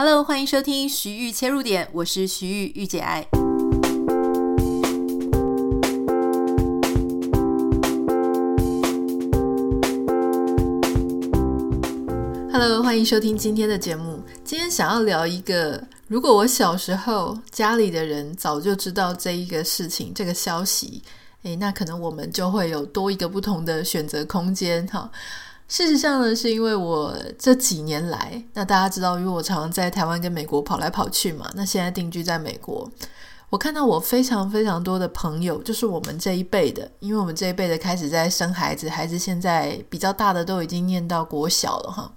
Hello，欢迎收听徐玉切入点，我是徐玉御姐爱。Hello，欢迎收听今天的节目。今天想要聊一个，如果我小时候家里的人早就知道这一个事情、这个消息，诶，那可能我们就会有多一个不同的选择空间哈。事实上呢，是因为我这几年来，那大家知道，因为我常常在台湾跟美国跑来跑去嘛，那现在定居在美国，我看到我非常非常多的朋友，就是我们这一辈的，因为我们这一辈的开始在生孩子，孩子现在比较大的都已经念到国小了哈。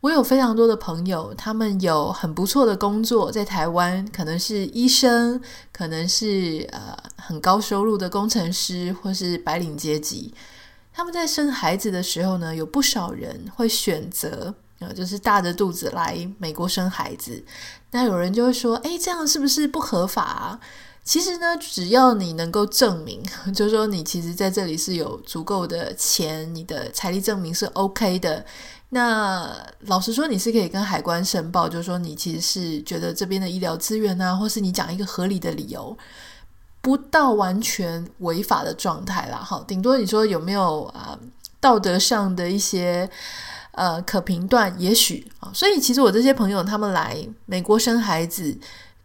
我有非常多的朋友，他们有很不错的工作，在台湾可能是医生，可能是呃很高收入的工程师，或是白领阶级。他们在生孩子的时候呢，有不少人会选择呃，就是大着肚子来美国生孩子。那有人就会说，诶，这样是不是不合法啊？其实呢，只要你能够证明，就是说你其实在这里是有足够的钱，你的财力证明是 OK 的。那老实说，你是可以跟海关申报，就是说你其实是觉得这边的医疗资源啊，或是你讲一个合理的理由，不到完全违法的状态啦。哈，顶多你说有没有啊道德上的一些呃可评断，也许啊。所以其实我这些朋友他们来美国生孩子，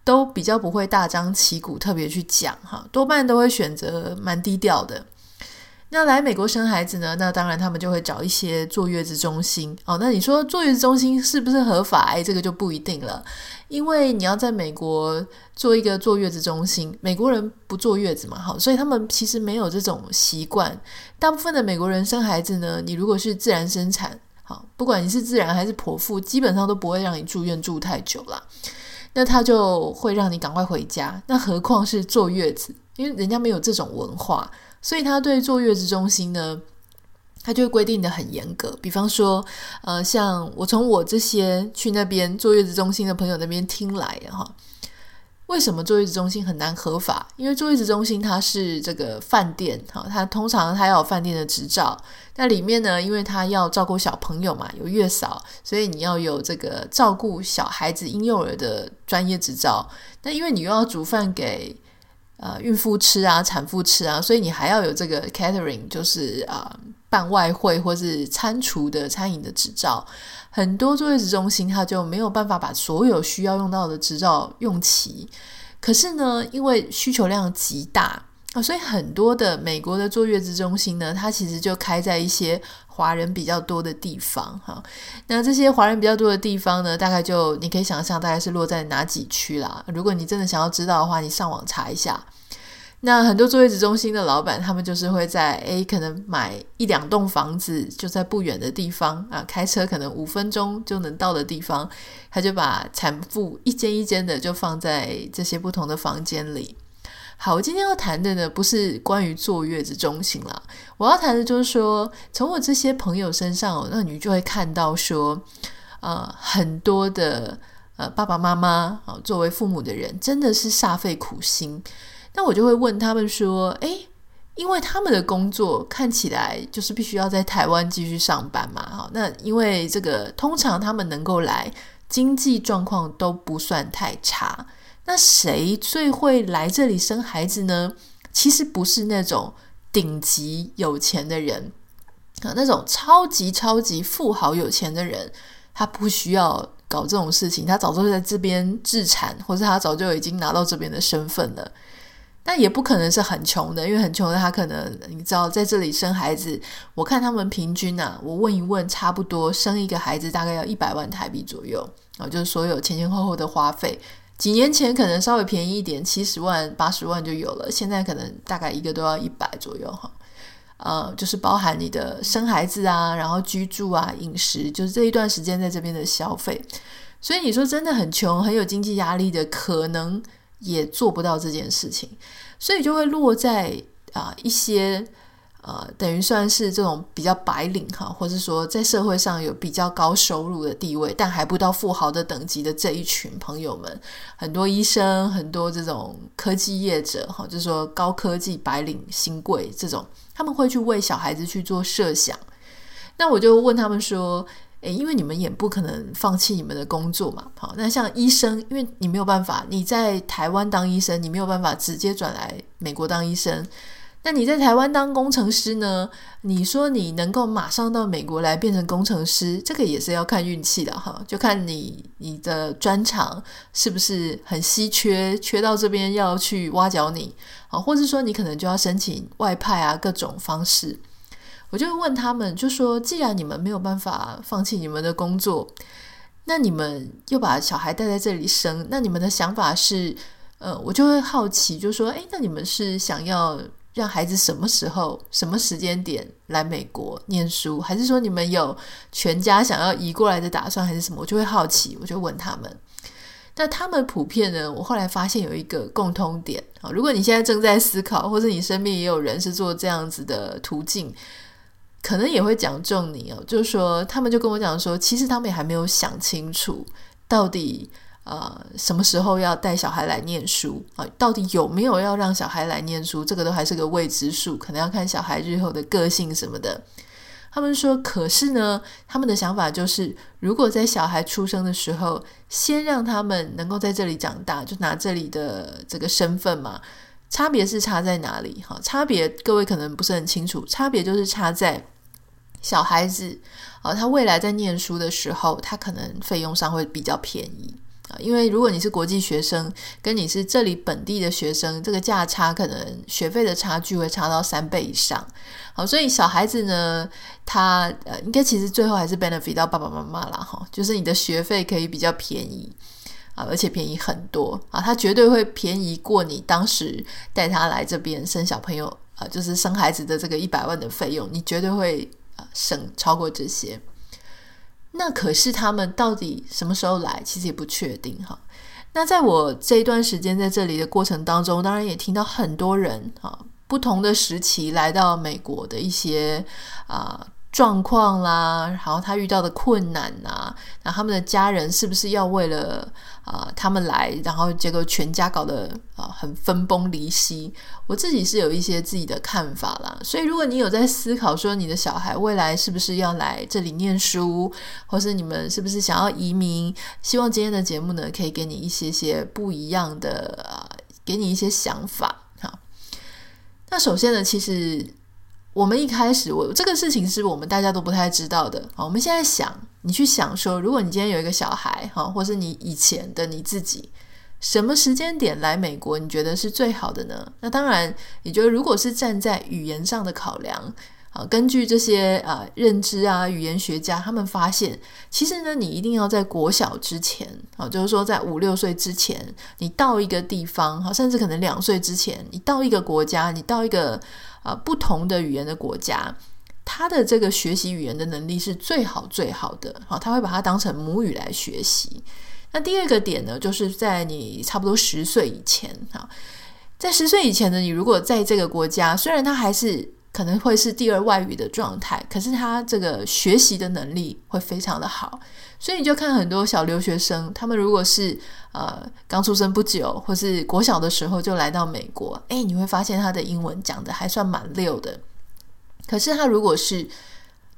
都比较不会大张旗鼓特别去讲哈，多半都会选择蛮低调的。那来美国生孩子呢？那当然他们就会找一些坐月子中心哦。那你说坐月子中心是不是合法？哎，这个就不一定了，因为你要在美国做一个坐月子中心，美国人不坐月子嘛，好，所以他们其实没有这种习惯。大部分的美国人生孩子呢，你如果是自然生产，好，不管你是自然还是剖腹，基本上都不会让你住院住太久啦。那他就会让你赶快回家。那何况是坐月子，因为人家没有这种文化。所以他对坐月子中心呢，他就规定的很严格。比方说，呃，像我从我这些去那边坐月子中心的朋友那边听来的哈，为什么坐月子中心很难合法？因为坐月子中心它是这个饭店哈，它通常它要有饭店的执照。那里面呢，因为它要照顾小朋友嘛，有月嫂，所以你要有这个照顾小孩子婴幼儿的专业执照。那因为你又要煮饭给。呃，孕妇吃啊，产妇吃啊，所以你还要有这个 catering，就是啊、呃，办外汇或是餐厨的餐饮的执照。很多坐月子中心它就没有办法把所有需要用到的执照用齐。可是呢，因为需求量极大。啊，所以很多的美国的坐月子中心呢，它其实就开在一些华人比较多的地方哈。那这些华人比较多的地方呢，大概就你可以想象，大概是落在哪几区啦？如果你真的想要知道的话，你上网查一下。那很多坐月子中心的老板，他们就是会在诶，可能买一两栋房子，就在不远的地方啊，开车可能五分钟就能到的地方，他就把产妇一间一间的就放在这些不同的房间里。好，我今天要谈的呢，不是关于坐月子中心啦，我要谈的就是说，从我这些朋友身上，那你就会看到说，呃，很多的呃爸爸妈妈啊，作为父母的人，真的是煞费苦心。那我就会问他们说，诶，因为他们的工作看起来就是必须要在台湾继续上班嘛，好，那因为这个通常他们能够来，经济状况都不算太差。那谁最会来这里生孩子呢？其实不是那种顶级有钱的人啊，那种超级超级富豪有钱的人，他不需要搞这种事情，他早就在这边置产，或者他早就已经拿到这边的身份了。但也不可能是很穷的，因为很穷的他可能你知道在这里生孩子，我看他们平均啊，我问一问，差不多生一个孩子大概要一百万台币左右啊，就是所有前前后后的花费。几年前可能稍微便宜一点，七十万、八十万就有了。现在可能大概一个都要一百左右哈，呃，就是包含你的生孩子啊，然后居住啊、饮食，就是这一段时间在这边的消费。所以你说真的很穷、很有经济压力的，可能也做不到这件事情，所以就会落在啊、一些。呃，等于算是这种比较白领哈，或者说在社会上有比较高收入的地位，但还不到富豪的等级的这一群朋友们，很多医生，很多这种科技业者哈，就是说高科技白领新贵这种，他们会去为小孩子去做设想。那我就问他们说，诶，因为你们也不可能放弃你们的工作嘛。好，那像医生，因为你没有办法，你在台湾当医生，你没有办法直接转来美国当医生。那你在台湾当工程师呢？你说你能够马上到美国来变成工程师，这个也是要看运气的哈，就看你你的专长是不是很稀缺，缺到这边要去挖角你啊，或者说你可能就要申请外派啊，各种方式。我就问他们，就说既然你们没有办法放弃你们的工作，那你们又把小孩带在这里生，那你们的想法是？呃，我就会好奇，就说，诶，那你们是想要？让孩子什么时候、什么时间点来美国念书，还是说你们有全家想要移过来的打算，还是什么？我就会好奇，我就问他们。那他们普遍呢？我后来发现有一个共通点啊。如果你现在正在思考，或者你身边也有人是做这样子的途径，可能也会讲中你哦。就是说，他们就跟我讲说，其实他们也还没有想清楚到底。呃，什么时候要带小孩来念书啊？到底有没有要让小孩来念书？这个都还是个未知数，可能要看小孩日后的个性什么的。他们说，可是呢，他们的想法就是，如果在小孩出生的时候，先让他们能够在这里长大，就拿这里的这个身份嘛。差别是差在哪里？哈，差别各位可能不是很清楚，差别就是差在小孩子啊，他未来在念书的时候，他可能费用上会比较便宜。啊因为如果你是国际学生，跟你是这里本地的学生，这个价差可能学费的差距会差到三倍以上。好，所以小孩子呢，他呃，应该其实最后还是 benefit 到爸爸妈妈啦，哈，就是你的学费可以比较便宜啊，而且便宜很多啊，他绝对会便宜过你当时带他来这边生小朋友啊，就是生孩子的这个一百万的费用，你绝对会啊省超过这些。那可是他们到底什么时候来，其实也不确定哈。那在我这一段时间在这里的过程当中，当然也听到很多人啊，不同的时期来到美国的一些啊。状况啦，然后他遇到的困难呐，然后他们的家人是不是要为了啊、他们来，然后结果全家搞得啊、很分崩离析？我自己是有一些自己的看法啦，所以如果你有在思考说你的小孩未来是不是要来这里念书，或是你们是不是想要移民，希望今天的节目呢可以给你一些些不一样的啊、给你一些想法哈。那首先呢，其实。我们一开始，我这个事情是我们大家都不太知道的。好，我们现在想，你去想说，如果你今天有一个小孩，哈，或是你以前的你自己，什么时间点来美国，你觉得是最好的呢？那当然，你觉得如果是站在语言上的考量，啊，根据这些啊认知啊，语言学家他们发现，其实呢，你一定要在国小之前，啊，就是说在五六岁之前，你到一个地方，哈，甚至可能两岁之前，你到一个国家，你到一个。啊，不同的语言的国家，他的这个学习语言的能力是最好最好的。好，他会把它当成母语来学习。那第二个点呢，就是在你差不多十岁以前，哈，在十岁以前呢，你如果在这个国家，虽然他还是可能会是第二外语的状态，可是他这个学习的能力会非常的好。所以你就看很多小留学生，他们如果是呃刚出生不久，或是国小的时候就来到美国，诶，你会发现他的英文讲的还算蛮溜的。可是他如果是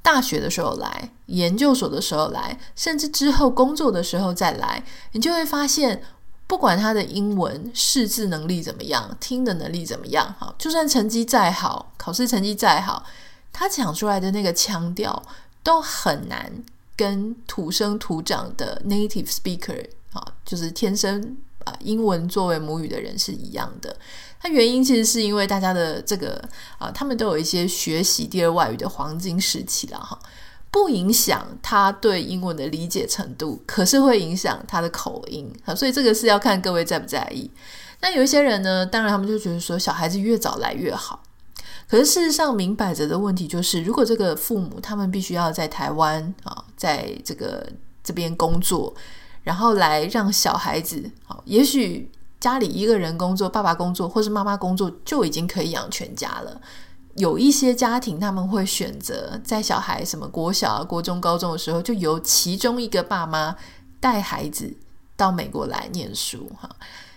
大学的时候来，研究所的时候来，甚至之后工作的时候再来，你就会发现，不管他的英文识字能力怎么样，听的能力怎么样，哈，就算成绩再好，考试成绩再好，他讲出来的那个腔调都很难。跟土生土长的 native speaker 啊，就是天生啊英文作为母语的人是一样的。它原因其实是因为大家的这个啊，他们都有一些学习第二外语的黄金时期了哈，不影响他对英文的理解程度，可是会影响他的口音啊，所以这个是要看各位在不在意。那有一些人呢，当然他们就觉得说小孩子越早来越好。可是事实上，明摆着的问题就是，如果这个父母他们必须要在台湾啊，在这个这边工作，然后来让小孩子，好，也许家里一个人工作，爸爸工作或是妈妈工作就已经可以养全家了。有一些家庭他们会选择在小孩什么国小啊、国中、高中的时候，就由其中一个爸妈带孩子到美国来念书，哈。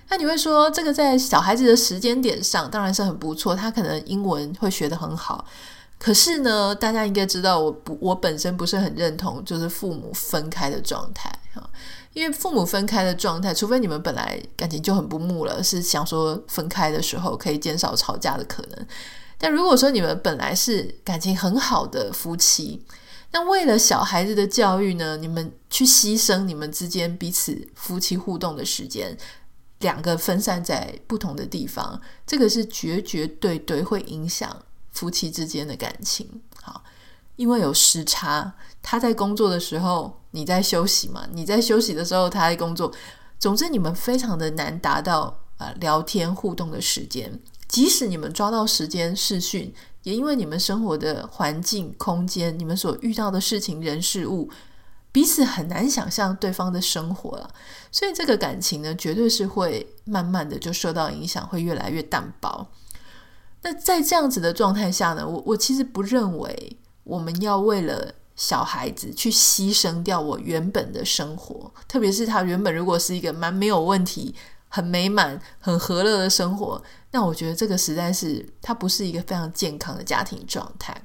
那你会说，这个在小孩子的时间点上当然是很不错，他可能英文会学得很好。可是呢，大家应该知道，我不，我本身不是很认同就是父母分开的状态哈，因为父母分开的状态，除非你们本来感情就很不睦了，是想说分开的时候可以减少吵架的可能。但如果说你们本来是感情很好的夫妻，那为了小孩子的教育呢，你们去牺牲你们之间彼此夫妻互动的时间，两个分散在不同的地方，这个是绝绝对对会影响。夫妻之间的感情，好，因为有时差，他在工作的时候，你在休息嘛？你在休息的时候，他在工作。总之，你们非常的难达到啊聊天互动的时间。即使你们抓到时间视讯，也因为你们生活的环境、空间，你们所遇到的事情、人、事物，彼此很难想象对方的生活了。所以，这个感情呢，绝对是会慢慢的就受到影响，会越来越淡薄。那在这样子的状态下呢，我我其实不认为我们要为了小孩子去牺牲掉我原本的生活，特别是他原本如果是一个蛮没有问题、很美满、很和乐的生活，那我觉得这个实在是他不是一个非常健康的家庭状态。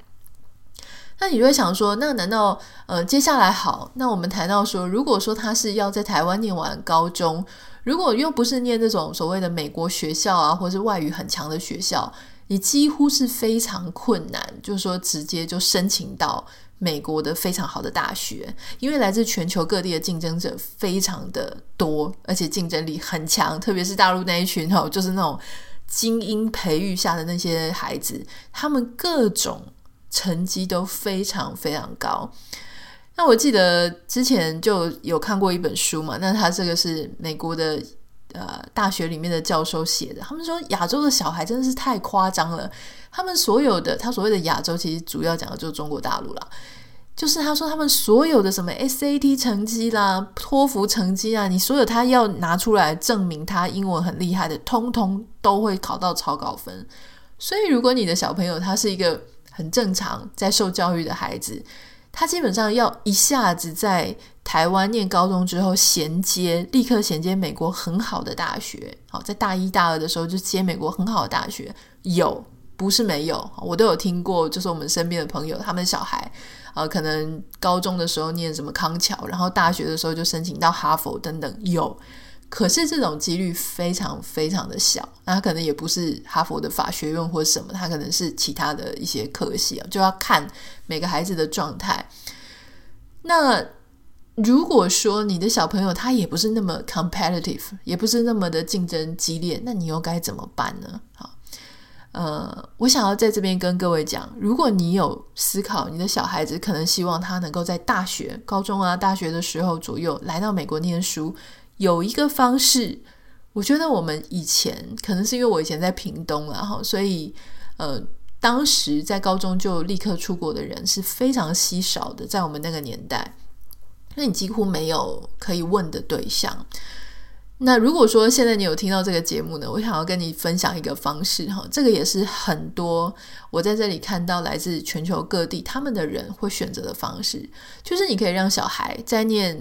那你就会想说，那难道呃接下来好？那我们谈到说，如果说他是要在台湾念完高中，如果又不是念这种所谓的美国学校啊，或是外语很强的学校。你几乎是非常困难，就是说直接就申请到美国的非常好的大学，因为来自全球各地的竞争者非常的多，而且竞争力很强，特别是大陆那一群哦，就是那种精英培育下的那些孩子，他们各种成绩都非常非常高。那我记得之前就有看过一本书嘛，那他这个是美国的。呃，大学里面的教授写的，他们说亚洲的小孩真的是太夸张了。他们所有的，他所谓的亚洲，其实主要讲的就是中国大陆啦。就是他说他们所有的什么 SAT 成绩啦、托福成绩啊，你所有他要拿出来证明他英文很厉害的，通通都会考到超高分。所以，如果你的小朋友他是一个很正常在受教育的孩子，他基本上要一下子在。台湾念高中之后衔接，立刻衔接美国很好的大学。好，在大一大二的时候就接美国很好的大学，有不是没有，我都有听过。就是我们身边的朋友，他们小孩，呃，可能高中的时候念什么康桥，然后大学的时候就申请到哈佛等等，有。可是这种几率非常非常的小，那他可能也不是哈佛的法学院或什么，他可能是其他的一些科系啊，就要看每个孩子的状态。那。如果说你的小朋友他也不是那么 competitive，也不是那么的竞争激烈，那你又该怎么办呢？好，呃，我想要在这边跟各位讲，如果你有思考你的小孩子可能希望他能够在大学、高中啊、大学的时候左右来到美国念书，有一个方式，我觉得我们以前可能是因为我以前在屏东啊，哈，所以呃，当时在高中就立刻出国的人是非常稀少的，在我们那个年代。那你几乎没有可以问的对象。那如果说现在你有听到这个节目呢，我想要跟你分享一个方式哈，这个也是很多我在这里看到来自全球各地他们的人会选择的方式，就是你可以让小孩在念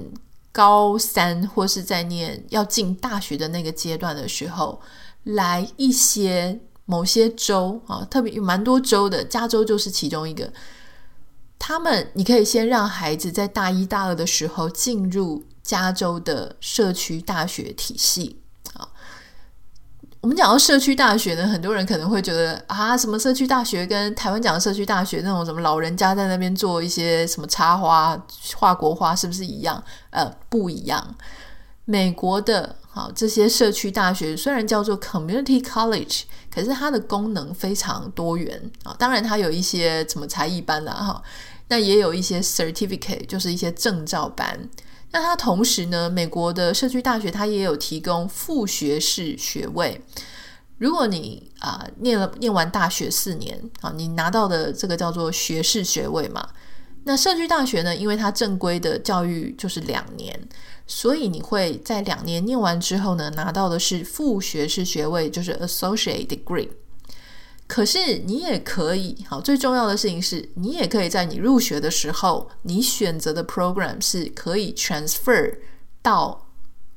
高三或是在念要进大学的那个阶段的时候，来一些某些州啊，特别有蛮多州的，加州就是其中一个。他们，你可以先让孩子在大一、大二的时候进入加州的社区大学体系。啊，我们讲到社区大学呢，很多人可能会觉得啊，什么社区大学跟台湾讲的社区大学那种什么老人家在那边做一些什么插花、画国花，是不是一样？呃，不一样。美国的好这些社区大学虽然叫做 Community College，可是它的功能非常多元啊。当然，它有一些什么才艺班啦，哈。那也有一些 certificate，就是一些证照班。那它同时呢，美国的社区大学它也有提供副学士学位。如果你啊、念了念完大学四年啊，你拿到的这个叫做学士学位嘛。那社区大学呢，因为它正规的教育就是两年，所以你会在两年念完之后呢，拿到的是副学士学位，就是 associate degree。可是你也可以，好，最重要的事情是你也可以在你入学的时候，你选择的 program 是可以 transfer 到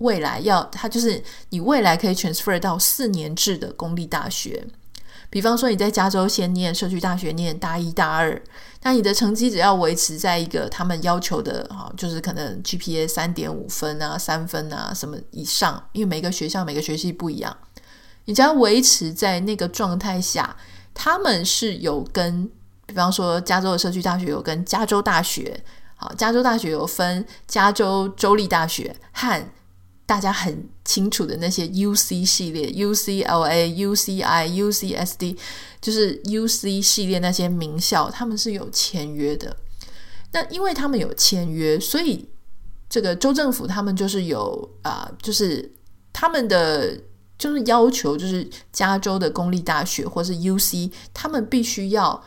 未来要，它就是你未来可以 transfer 到四年制的公立大学。比方说你在加州先念社区大学，念大一、大二，那你的成绩只要维持在一个他们要求的啊，就是可能 GPA 三点五分啊、三分啊什么以上，因为每个学校每个学期不一样，你只要维持在那个状态下，他们是有跟，比方说加州的社区大学有跟加州大学，好，加州大学有分加州州立大学和。大家很清楚的那些 UC 系列，UCLA、UCI、UCSD，就是 UC 系列那些名校，他们是有签约的。那因为他们有签约，所以这个州政府他们就是有啊、就是他们的就是要求，就是加州的公立大学或是 UC，他们必须要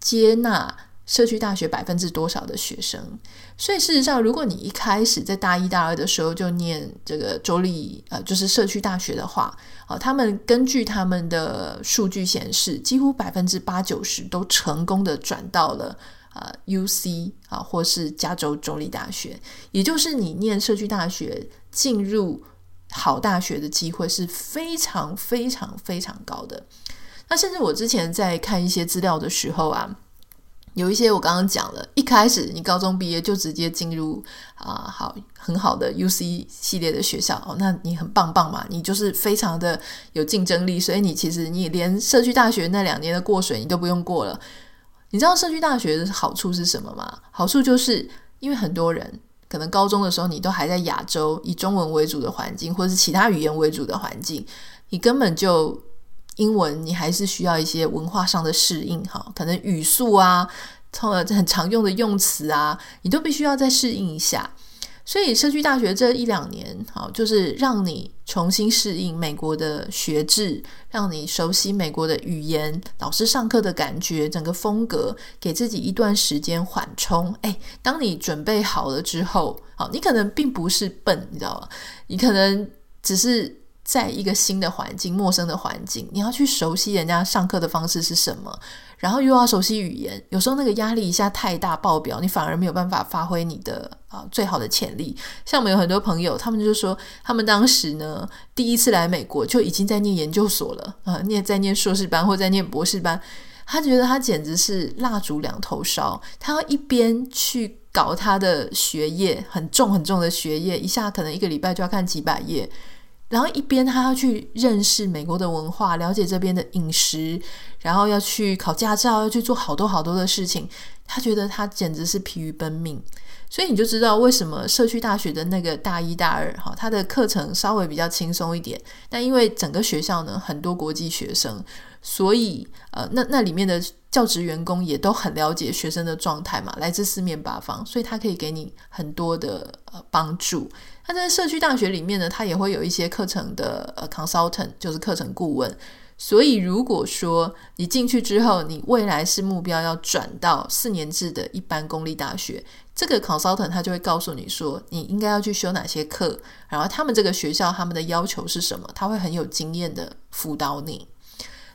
接纳。社区大学百分之多少的学生？所以事实上，如果你一开始在大一、大二的时候就念这个州立呃，就是社区大学的话，啊，他们根据他们的数据显示，几乎百分之八九十都成功的转到了呃 UC 啊，或是加州州立大学，也就是你念社区大学进入好大学的机会是非常非常非常高的。那甚至我之前在看一些资料的时候啊。有一些我刚刚讲了，一开始你高中毕业就直接进入啊，好很好的 UC 系列的学校哦，那你很棒棒嘛，你就是非常的有竞争力，所以你其实你连社区大学那两年的过水你都不用过了。你知道社区大学的好处是什么吗？好处就是因为很多人可能高中的时候你都还在亚洲以中文为主的环境，或者是其他语言为主的环境，你根本就。英文你还是需要一些文化上的适应哈，可能语速啊，很常用的用词啊，你都必须要再适应一下。所以社区大学这一两年，好，就是让你重新适应美国的学制，让你熟悉美国的语言，老师上课的感觉，整个风格，给自己一段时间缓冲。诶，当你准备好了之后，好，你可能并不是笨，你知道吗？你可能只是。在一个新的环境、陌生的环境，你要去熟悉人家上课的方式是什么，然后又要熟悉语言，有时候那个压力一下太大爆表，你反而没有办法发挥你的啊最好的潜力。像我们有很多朋友，他们就说，他们当时呢第一次来美国就已经在念研究所了啊，念在念硕士班或在念博士班，他觉得他简直是蜡烛两头烧，他要一边去搞他的学业，很重很重的学业，一下可能一个礼拜就要看几百页。然后一边他要去认识美国的文化，了解这边的饮食，然后要去考驾照，要去做好多好多的事情。他觉得他简直是疲于奔命，所以你就知道为什么社区大学的那个大一、大二，哈，他的课程稍微比较轻松一点。但因为整个学校呢，很多国际学生，所以呃，那那里面的教职员工也都很了解学生的状态嘛，来自四面八方，所以他可以给你很多的呃帮助。那在社区大学里面呢，它也会有一些课程的呃 consultant，就是课程顾问。所以如果说你进去之后，你未来是目标要转到四年制的一般公立大学，这个 consultant 他就会告诉你说，你应该要去修哪些课，然后他们这个学校他们的要求是什么，他会很有经验的辅导你。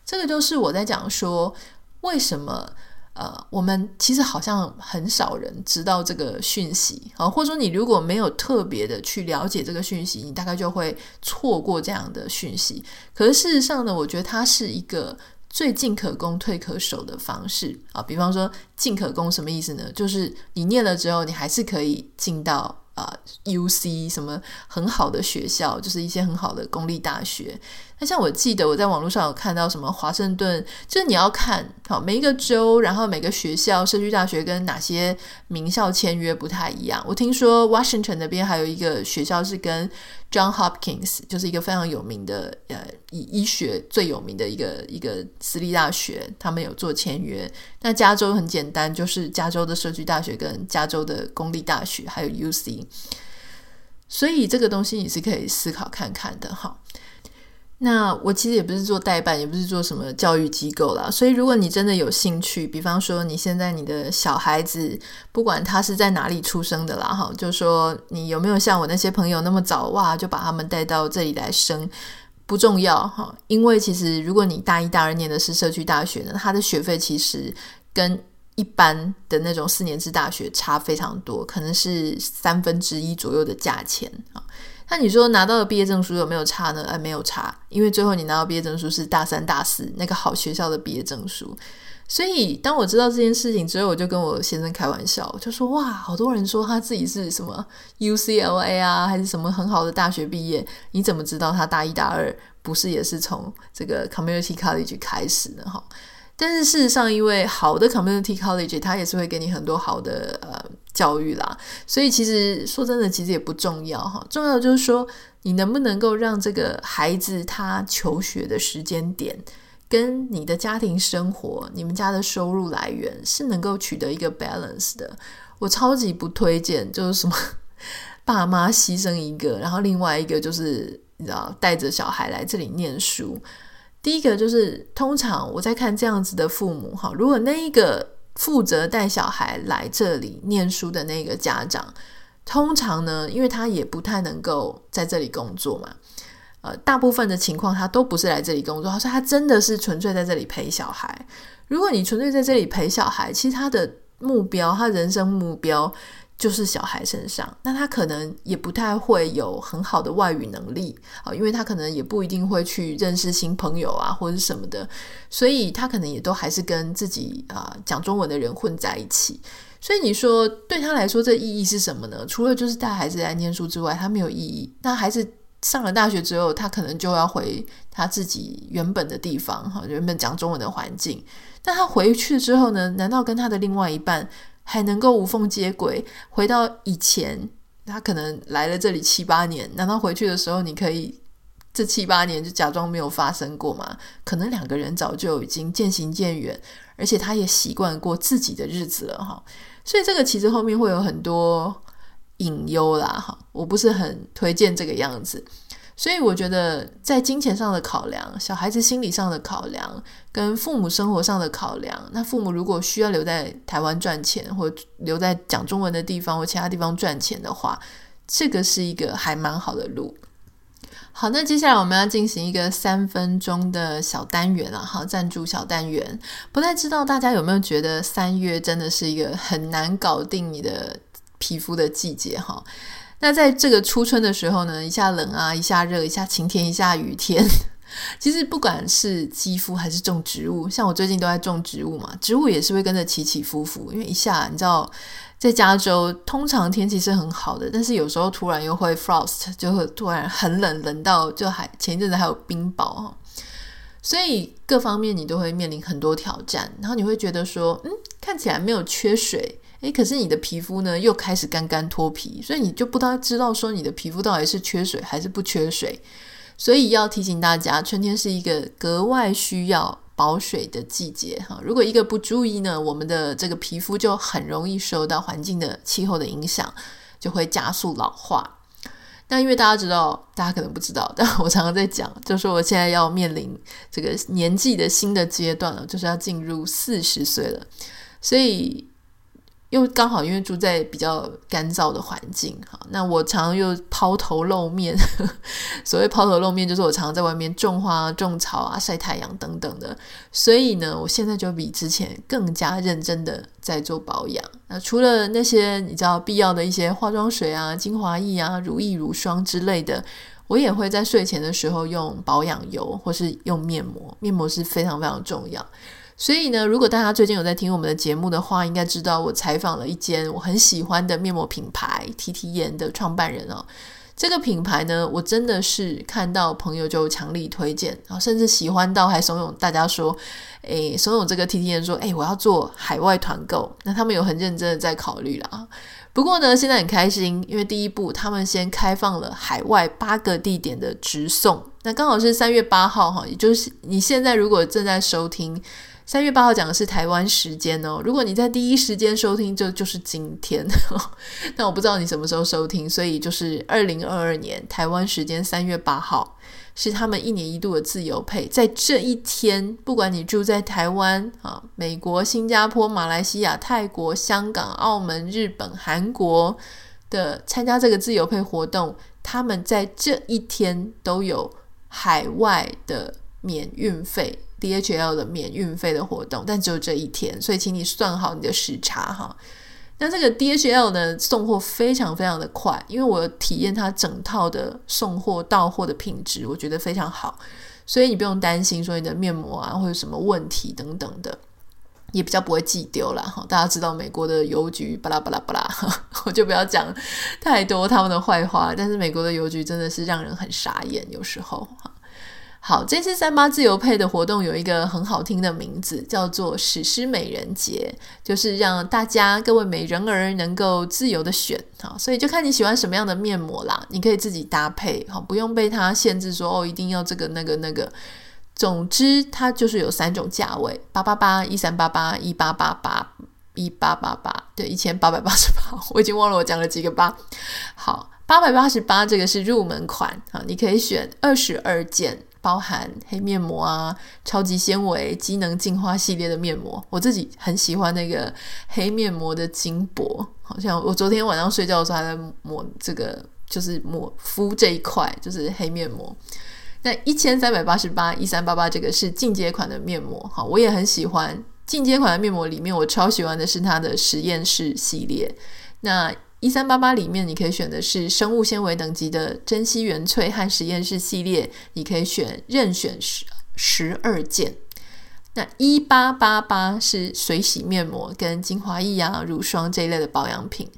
这个就是我在讲说为什么。呃，我们其实好像很少人知道这个讯息啊，或者说你如果没有特别的去了解这个讯息，你大概就会错过这样的讯息。可是事实上呢，我觉得它是一个最进可攻退可守的方式啊。比方说进可攻什么意思呢？就是你念了之后，你还是可以进到。啊、uh，UC 什么很好的学校，就是一些很好的公立大学。那像我记得我在网络上有看到什么华盛顿，就是你要看好每一个州，然后每个学校社区大学跟哪些名校签约不太一样。我听说 Washington 那边还有一个学校是跟 John Hopkins，就是一个非常有名的呃以医学最有名的一个一个私立大学，他们有做签约。那加州很简单，就是加州的社区大学跟加州的公立大学还有 UC。所以这个东西你是可以思考看看的哈。那我其实也不是做代办，也不是做什么教育机构啦。所以如果你真的有兴趣，比方说你现在你的小孩子，不管他是在哪里出生的啦，哈，就说你有没有像我那些朋友那么早哇，就把他们带到这里来生，不重要哈。因为其实如果你大一、大二念的是社区大学呢，他的学费其实跟一般的那种四年制大学差非常多，可能是三分之一左右的价钱啊。那你说拿到的毕业证书有没有差呢？哎，没有差，因为最后你拿到毕业证书是大三、大四那个好学校的毕业证书。所以当我知道这件事情之后，我就跟我先生开玩笑，就说：“哇，好多人说他自己是什么 UCLA 啊，还是什么很好的大学毕业，你怎么知道他大一、大二不是也是从这个 Community College 开始呢？”哈。但是事实上，因为好的 community college，它也是会给你很多好的呃教育啦，所以其实说真的，其实也不重要哈。重要就是说，你能不能够让这个孩子他求学的时间点，跟你的家庭生活、你们家的收入来源是能够取得一个 balance 的。我超级不推荐，就是什么 爸妈牺牲一个，然后另外一个就是你知道带着小孩来这里念书。第一个就是，通常我在看这样子的父母哈，如果那一个负责带小孩来这里念书的那个家长，通常呢，因为他也不太能够在这里工作嘛，呃，大部分的情况他都不是来这里工作，他说他真的是纯粹在这里陪小孩。如果你纯粹在这里陪小孩，其实他的目标，他人生目标。就是小孩身上，那他可能也不太会有很好的外语能力啊，因为他可能也不一定会去认识新朋友啊，或者什么的，所以他可能也都还是跟自己啊讲中文的人混在一起。所以你说对他来说，这意义是什么呢？除了就是带孩子来念书之外，他没有意义。那孩子上了大学之后，他可能就要回他自己原本的地方哈，原本讲中文的环境。但他回去之后呢？难道跟他的另外一半？还能够无缝接轨，回到以前，他可能来了这里七八年，难道回去的时候你可以这七八年就假装没有发生过吗？可能两个人早就已经渐行渐远，而且他也习惯过自己的日子了哈。所以这个其实后面会有很多隐忧啦哈，我不是很推荐这个样子。所以我觉得，在金钱上的考量、小孩子心理上的考量、跟父母生活上的考量，那父母如果需要留在台湾赚钱，或留在讲中文的地方或其他地方赚钱的话，这个是一个还蛮好的路。好，那接下来我们要进行一个三分钟的小单元了，哈，赞助小单元。不太知道大家有没有觉得三月真的是一个很难搞定你的皮肤的季节，哈。那在这个初春的时候呢，一下冷啊，一下热，一下晴天，一下雨天。其实不管是肌肤还是种植物，像我最近都在种植物嘛，植物也是会跟着起起伏伏。因为一下你知道，在加州通常天气是很好的，但是有时候突然又会 frost，就会突然很冷，冷到就还前一阵子还有冰雹哈。所以各方面你都会面临很多挑战，然后你会觉得说，嗯，看起来没有缺水。诶，可是你的皮肤呢，又开始干干脱皮，所以你就不大知道说你的皮肤到底是缺水还是不缺水。所以要提醒大家，春天是一个格外需要保水的季节哈。如果一个不注意呢，我们的这个皮肤就很容易受到环境的气候的影响，就会加速老化。那因为大家知道，大家可能不知道，但我常常在讲，就是我现在要面临这个年纪的新的阶段了，就是要进入四十岁了，所以。又刚好因为住在比较干燥的环境，哈，那我常常又抛头露面。所谓抛头露面，就是我常常在外面种花、种草啊、晒太阳等等的。所以呢，我现在就比之前更加认真的在做保养。那除了那些你知道必要的一些化妆水啊、精华液啊、乳液、乳霜之类的，我也会在睡前的时候用保养油或是用面膜。面膜是非常非常重要。所以呢，如果大家最近有在听我们的节目的话，应该知道我采访了一间我很喜欢的面膜品牌 TT 颜的创办人哦。这个品牌呢，我真的是看到朋友就强力推荐，然后甚至喜欢到还怂恿大家说，诶，怂恿这个 TT 颜说，诶，我要做海外团购。那他们有很认真的在考虑了啊。不过呢，现在很开心，因为第一步他们先开放了海外八个地点的直送，那刚好是三月八号哈，也就是你现在如果正在收听。三月八号讲的是台湾时间哦，如果你在第一时间收听，就就是今天。那我不知道你什么时候收听，所以就是二零二二年台湾时间三月八号是他们一年一度的自由配，在这一天，不管你住在台湾啊、美国、新加坡、马来西亚、泰国、香港、澳门、日本、韩国的参加这个自由配活动，他们在这一天都有海外的免运费。DHL 的免运费的活动，但只有这一天，所以请你算好你的时差哈。那这个 DHL 呢，送货非常非常的快，因为我体验它整套的送货到货的品质，我觉得非常好，所以你不用担心说你的面膜啊会有什么问题等等的，也比较不会寄丢啦。哈。大家知道美国的邮局巴拉巴拉巴拉，我就不要讲太多他们的坏话，但是美国的邮局真的是让人很傻眼，有时候哈。好，这次三八自由配的活动有一个很好听的名字，叫做“史诗美人节”，就是让大家各位美人儿能够自由的选，好，所以就看你喜欢什么样的面膜啦，你可以自己搭配，好，不用被它限制说哦，一定要这个那个那个。总之，它就是有三种价位：八八八、一三八八、一八八八、一八八八，对，一千八百八十八，我已经忘了我讲了几个八。好，八百八十八这个是入门款，啊，你可以选二十二件。包含黑面膜啊、超级纤维、机能净化系列的面膜，我自己很喜欢那个黑面膜的金箔，好像我昨天晚上睡觉的时候还在抹这个，就是抹敷这一块，就是黑面膜。那一千三百八十八、一三八八这个是进阶款的面膜，好，我也很喜欢进阶款的面膜里面，我超喜欢的是它的实验室系列。那一三八八里面，你可以选的是生物纤维等级的珍稀原萃和实验室系列，你可以选任选十十二件。那一八八八是水洗面膜跟精华液啊、乳霜这一类的保养品，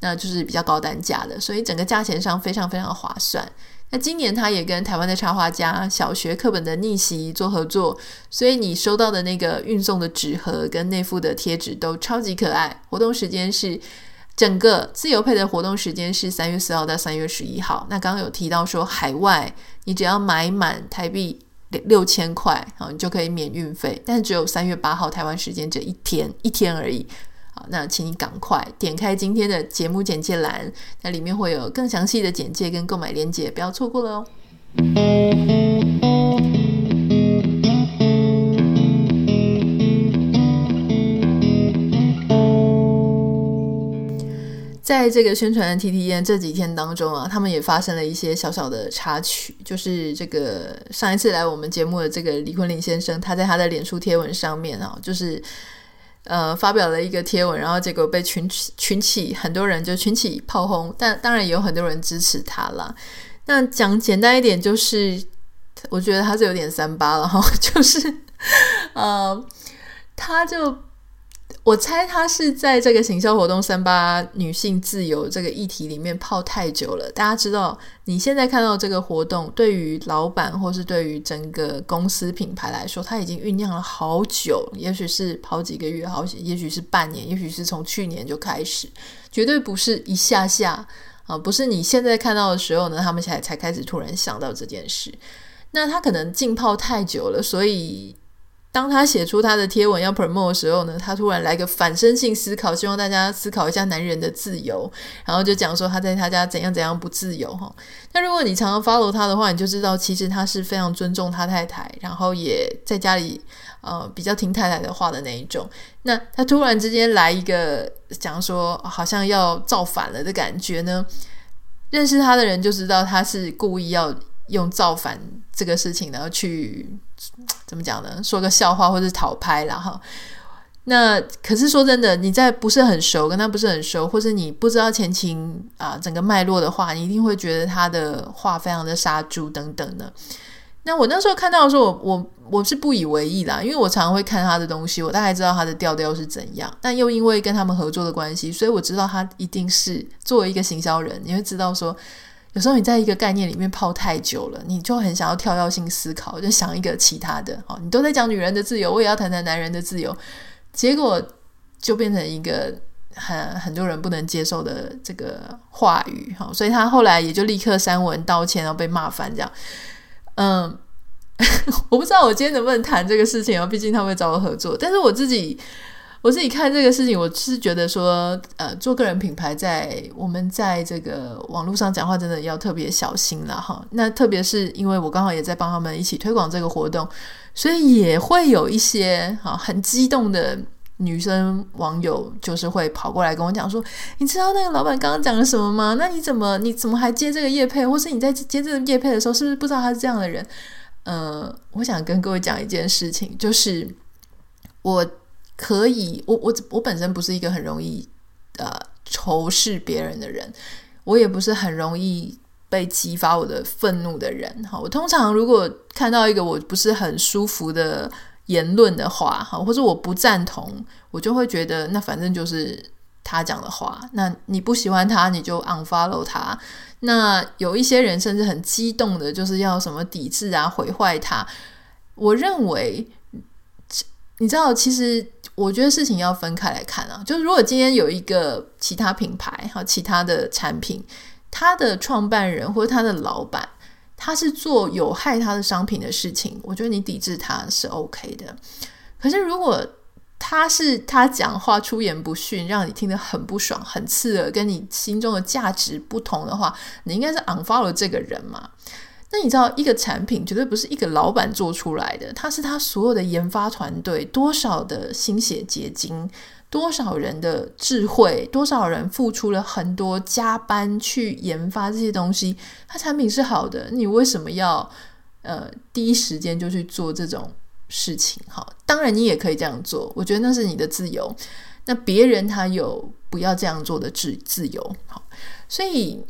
那就是比较高单价的，所以整个价钱上非常非常划算。那今年它也跟台湾的插画家小学课本的逆袭做合作，所以你收到的那个运送的纸盒跟内附的贴纸都超级可爱。活动时间是。整个自由配的活动时间是三月四号到三月十一号。那刚刚有提到说，海外你只要买满台币六千块啊，你就可以免运费。但只有三月八号台湾时间这一天一天而已。好，那请你赶快点开今天的节目简介栏，那里面会有更详细的简介跟购买链接，不要错过了哦。在这个宣传的 TTN 这几天当中啊，他们也发生了一些小小的插曲，就是这个上一次来我们节目的这个李坤林先生，他在他的脸书贴文上面啊，就是呃发表了一个贴文，然后结果被群起群起很多人就群起炮轰，但当然也有很多人支持他啦。那讲简单一点，就是我觉得他是有点三八了哈，就是呃，他就。我猜他是在这个行销活动“三八女性自由”这个议题里面泡太久了。大家知道，你现在看到这个活动，对于老板或是对于整个公司品牌来说，他已经酝酿了好久，也许是好几个月，好几，也许是半年，也许是从去年就开始，绝对不是一下下啊，不是你现在看到的时候呢，他们才才开始突然想到这件事。那他可能浸泡太久了，所以。当他写出他的贴文要 promote 的时候呢，他突然来个反身性思考，希望大家思考一下男人的自由，然后就讲说他在他家怎样怎样不自由哈。那如果你常常 follow 他的话，你就知道其实他是非常尊重他太太，然后也在家里呃比较听太太的话的那一种。那他突然之间来一个讲说好像要造反了的感觉呢，认识他的人就知道他是故意要用造反这个事情然后去。怎么讲呢？说个笑话或者讨拍啦哈。那可是说真的，你在不是很熟，跟他不是很熟，或者你不知道前情啊，整个脉络的话，你一定会觉得他的话非常的杀猪等等的。那我那时候看到的时候，我我我是不以为意啦，因为我常常会看他的东西，我大概知道他的调调是怎样。但又因为跟他们合作的关系，所以我知道他一定是作为一个行销人，你会知道说。有时候你在一个概念里面泡太久了，你就很想要跳跃性思考，就想一个其他的。好，你都在讲女人的自由，我也要谈谈男人的自由，结果就变成一个很很多人不能接受的这个话语。好，所以他后来也就立刻删文道歉，然后被骂翻这样。嗯，我不知道我今天能不能谈这个事情啊，毕竟他会找我合作，但是我自己。我自己看这个事情，我是觉得说，呃，做个人品牌，在我们在这个网络上讲话，真的要特别小心了哈。那特别是因为我刚好也在帮他们一起推广这个活动，所以也会有一些哈很激动的女生网友，就是会跑过来跟我讲说：“你知道那个老板刚刚讲了什么吗？那你怎么你怎么还接这个业配？或是你在接这个业配的时候，是不是不知道他是这样的人？”呃，我想跟各位讲一件事情，就是我。可以，我我我本身不是一个很容易呃仇视别人的人，我也不是很容易被激发我的愤怒的人。哈，我通常如果看到一个我不是很舒服的言论的话，哈，或者我不赞同，我就会觉得那反正就是他讲的话。那你不喜欢他，你就 unfollow 他。那有一些人甚至很激动的，就是要什么抵制啊、毁坏他。我认为，你知道，其实我觉得事情要分开来看啊。就是如果今天有一个其他品牌和其他的产品，他的创办人或者他的老板，他是做有害他的商品的事情，我觉得你抵制他是 OK 的。可是如果他是他讲话出言不逊，让你听得很不爽、很刺耳，跟你心中的价值不同的话，你应该是 unfollow 这个人嘛？那你知道，一个产品绝对不是一个老板做出来的，他是他所有的研发团队，多少的心血结晶，多少人的智慧，多少人付出了很多加班去研发这些东西，他产品是好的，你为什么要呃第一时间就去做这种？事情好，当然你也可以这样做，我觉得那是你的自由。那别人他有不要这样做的自自由，好，所以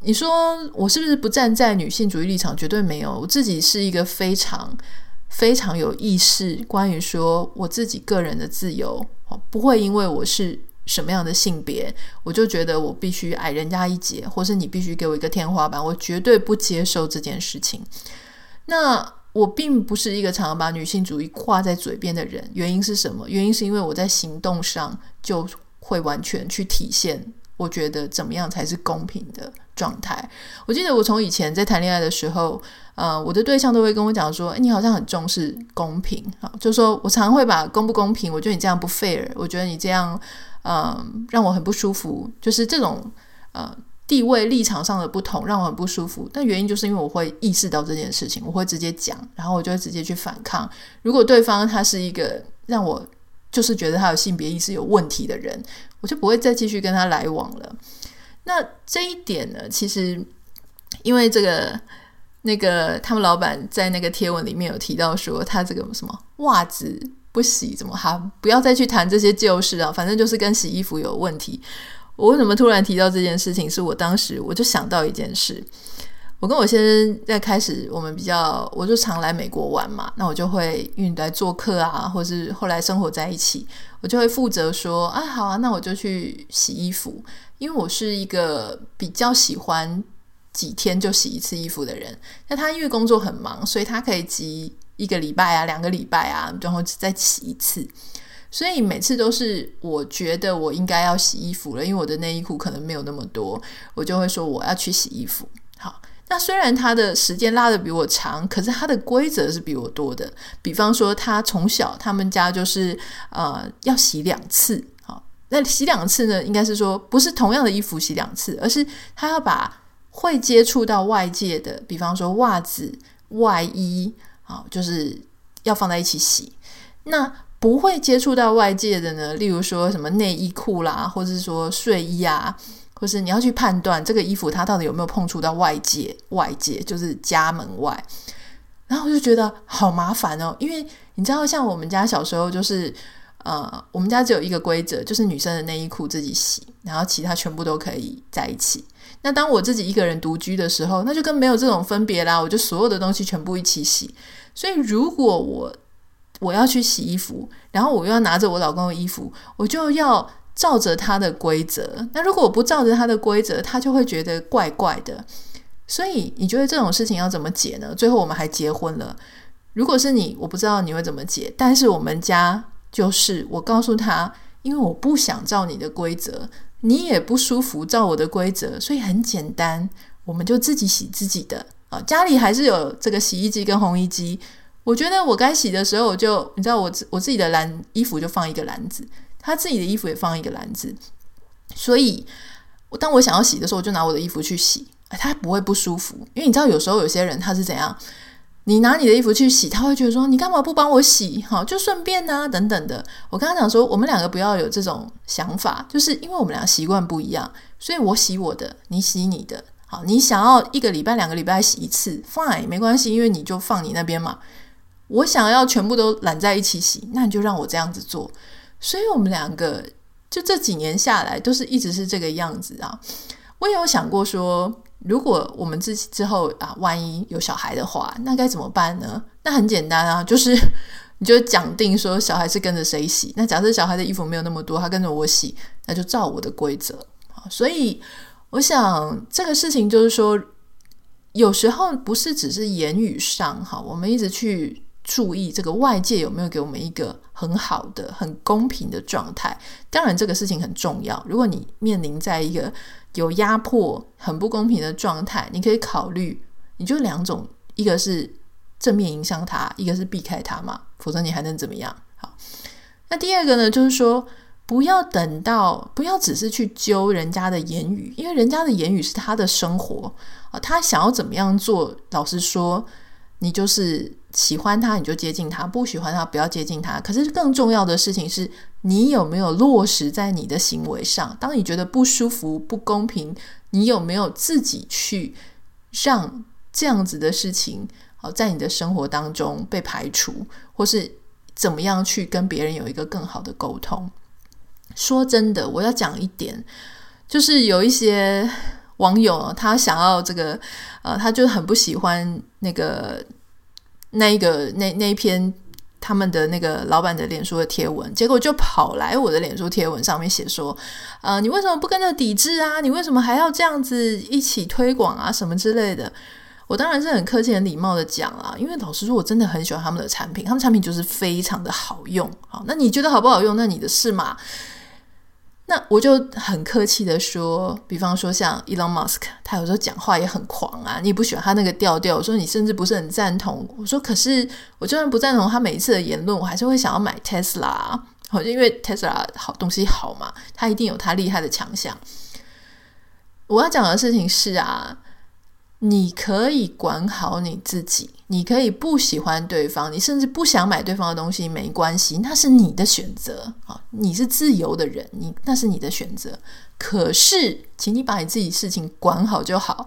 你说我是不是不站在女性主义立场？绝对没有，我自己是一个非常非常有意识，关于说我自己个人的自由，不会因为我是什么样的性别，我就觉得我必须矮人家一截，或是你必须给我一个天花板，我绝对不接受这件事情。那。我并不是一个常常把女性主义挂在嘴边的人，原因是什么？原因是因为我在行动上就会完全去体现，我觉得怎么样才是公平的状态。我记得我从以前在谈恋爱的时候，呃，我的对象都会跟我讲说：“诶，你好像很重视公平。”啊，就说我常会把公不公平，我觉得你这样不 fair，我觉得你这样，嗯、让我很不舒服，就是这种，呃。地位立场上的不同让我很不舒服，但原因就是因为我会意识到这件事情，我会直接讲，然后我就会直接去反抗。如果对方他是一个让我就是觉得他有性别意识有问题的人，我就不会再继续跟他来往了。那这一点呢，其实因为这个那个他们老板在那个贴文里面有提到说，他这个什么袜子不洗怎么还不要再去谈这些旧事啊，反正就是跟洗衣服有问题。我为什么突然提到这件事情？是我当时我就想到一件事，我跟我先生在开始我们比较，我就常来美国玩嘛，那我就会因为来做客啊，或是后来生活在一起，我就会负责说啊，好啊，那我就去洗衣服，因为我是一个比较喜欢几天就洗一次衣服的人。那他因为工作很忙，所以他可以集一个礼拜啊，两个礼拜啊，然后再洗一次。所以每次都是我觉得我应该要洗衣服了，因为我的内衣裤可能没有那么多，我就会说我要去洗衣服。好，那虽然他的时间拉得比我长，可是他的规则是比我多的。比方说，他从小他们家就是呃要洗两次。好，那洗两次呢，应该是说不是同样的衣服洗两次，而是他要把会接触到外界的，比方说袜子、外衣，好，就是要放在一起洗。那不会接触到外界的呢，例如说什么内衣裤啦，或者是说睡衣啊，或是你要去判断这个衣服它到底有没有碰触到外界，外界就是家门外。然后我就觉得好麻烦哦，因为你知道，像我们家小时候就是，呃，我们家只有一个规则，就是女生的内衣裤自己洗，然后其他全部都可以在一起。那当我自己一个人独居的时候，那就跟没有这种分别啦，我就所有的东西全部一起洗。所以如果我我要去洗衣服，然后我又要拿着我老公的衣服，我就要照着他的规则。那如果我不照着他的规则，他就会觉得怪怪的。所以你觉得这种事情要怎么解呢？最后我们还结婚了。如果是你，我不知道你会怎么解。但是我们家就是我告诉他，因为我不想照你的规则，你也不舒服照我的规则，所以很简单，我们就自己洗自己的啊。家里还是有这个洗衣机跟烘衣机。我觉得我该洗的时候，我就你知道我，我自我自己的篮衣服就放一个篮子，他自己的衣服也放一个篮子，所以我当我想要洗的时候，我就拿我的衣服去洗，他不会不舒服，因为你知道有时候有些人他是怎样，你拿你的衣服去洗，他会觉得说你干嘛不帮我洗？好，就顺便啊等等的。我跟他讲说，我们两个不要有这种想法，就是因为我们俩习惯不一样，所以我洗我的，你洗你的。好，你想要一个礼拜、两个礼拜洗一次，fine，没关系，因为你就放你那边嘛。我想要全部都揽在一起洗，那你就让我这样子做。所以我们两个就这几年下来，都是一直是这个样子啊。我也有想过说，如果我们之之后啊，万一有小孩的话，那该怎么办呢？那很简单啊，就是 你就讲定说，小孩是跟着谁洗。那假设小孩的衣服没有那么多，他跟着我洗，那就照我的规则。所以我想这个事情就是说，有时候不是只是言语上哈，我们一直去。注意这个外界有没有给我们一个很好的、很公平的状态。当然，这个事情很重要。如果你面临在一个有压迫、很不公平的状态，你可以考虑，你就两种：一个是正面影响他，一个是避开他嘛。否则你还能怎么样？好，那第二个呢，就是说不要等到，不要只是去揪人家的言语，因为人家的言语是他的生活啊，他想要怎么样做，老实说。你就是喜欢他，你就接近他；不喜欢他，不要接近他。可是更重要的事情是你有没有落实在你的行为上。当你觉得不舒服、不公平，你有没有自己去让这样子的事情好在你的生活当中被排除，或是怎么样去跟别人有一个更好的沟通？说真的，我要讲一点，就是有一些。网友他想要这个，呃，他就很不喜欢那个那一个那那一篇他们的那个老板的脸书的贴文，结果就跑来我的脸书贴文上面写说，呃，你为什么不跟着抵制啊？你为什么还要这样子一起推广啊？什么之类的？我当然是很客气、很礼貌的讲啦，因为老实说，我真的很喜欢他们的产品，他们产品就是非常的好用。好，那你觉得好不好用？那你的事嘛。那我就很客气的说，比方说像 Elon Musk，他有时候讲话也很狂啊，你不喜欢他那个调调，我说你甚至不是很赞同。我说可是我就算不赞同他每一次的言论，我还是会想要买 Tesla，好，因为 Tesla 好东西好嘛，他一定有他厉害的强项。我要讲的事情是啊。你可以管好你自己，你可以不喜欢对方，你甚至不想买对方的东西，没关系，那是你的选择啊，你是自由的人，你那是你的选择。可是，请你把你自己事情管好就好。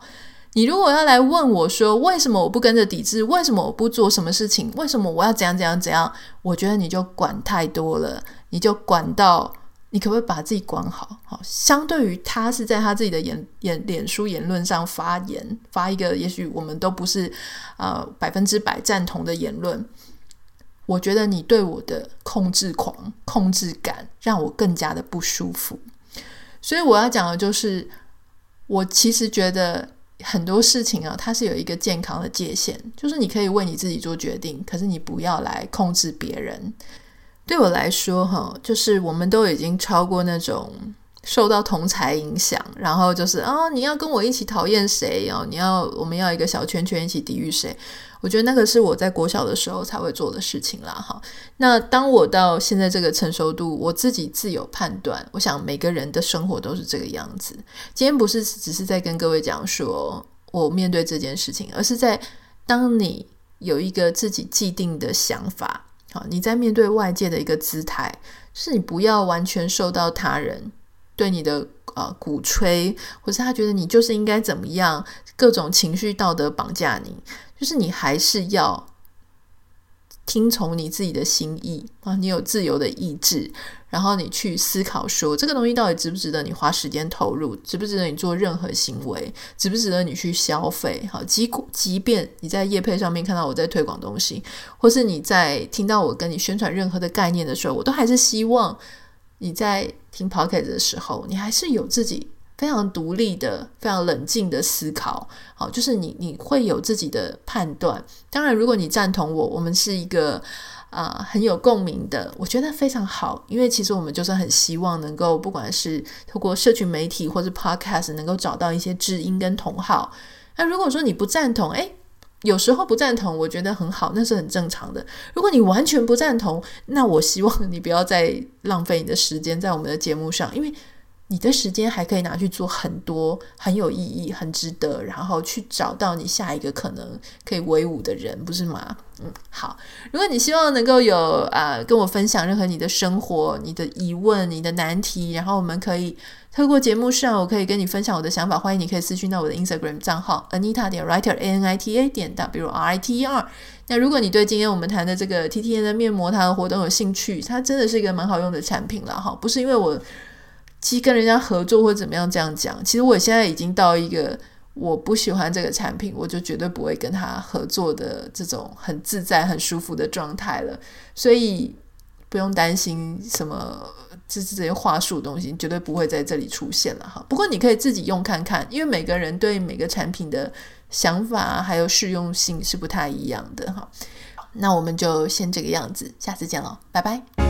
你如果要来问我说，为什么我不跟着抵制？为什么我不做什么事情？为什么我要怎样怎样怎样？我觉得你就管太多了，你就管到。你可不可以把自己管好？好，相对于他是在他自己的言言脸书言论上发言，发一个也许我们都不是呃百分之百赞同的言论，我觉得你对我的控制狂、控制感让我更加的不舒服。所以我要讲的就是，我其实觉得很多事情啊，它是有一个健康的界限，就是你可以为你自己做决定，可是你不要来控制别人。对我来说，哈，就是我们都已经超过那种受到同才影响，然后就是啊、你要跟我一起讨厌谁哦，你要我们要一个小圈圈一起抵御谁？我觉得那个是我在国小的时候才会做的事情啦，哈。那当我到现在这个成熟度，我自己自有判断。我想每个人的生活都是这个样子。今天不是只是在跟各位讲说我面对这件事情，而是在当你有一个自己既定的想法。好，你在面对外界的一个姿态，是你不要完全受到他人对你的呃鼓吹，或是他觉得你就是应该怎么样，各种情绪道德绑架你，就是你还是要听从你自己的心意啊，你有自由的意志。然后你去思考说，这个东西到底值不值得你花时间投入，值不值得你做任何行为，值不值得你去消费？好，即即便你在业配上面看到我在推广东西，或是你在听到我跟你宣传任何的概念的时候，我都还是希望你在听 Podcast 的时候，你还是有自己非常独立的、非常冷静的思考。好，就是你你会有自己的判断。当然，如果你赞同我，我们是一个。啊、很有共鸣的，我觉得非常好，因为其实我们就是很希望能够，不管是透过社群媒体或是 Podcast，能够找到一些知音跟同好。那如果说你不赞同，诶，有时候不赞同，我觉得很好，那是很正常的。如果你完全不赞同，那我希望你不要再浪费你的时间在我们的节目上，因为。你的时间还可以拿去做很多很有意义、很值得，然后去找到你下一个可能可以为伍的人，不是吗？嗯，好。如果你希望能够有啊、跟我分享任何你的生活、你的疑问、你的难题，然后我们可以透过节目上，我可以跟你分享我的想法。欢迎你可以私讯到我的 Instagram 账号 Anita 点 Writer A N I T A 点 W R I T E R。那如果你对今天我们谈的这个 TTN 的面膜它的活动有兴趣，它真的是一个蛮好用的产品了哈，不是因为我。其实跟人家合作或怎么样这样讲。其实我现在已经到一个我不喜欢这个产品，我就绝对不会跟他合作的这种很自在、很舒服的状态了。所以不用担心什么这这些话术东西，绝对不会在这里出现了哈。不过你可以自己用看看，因为每个人对每个产品的想法还有适用性是不太一样的哈。那我们就先这个样子，下次见喽，拜拜。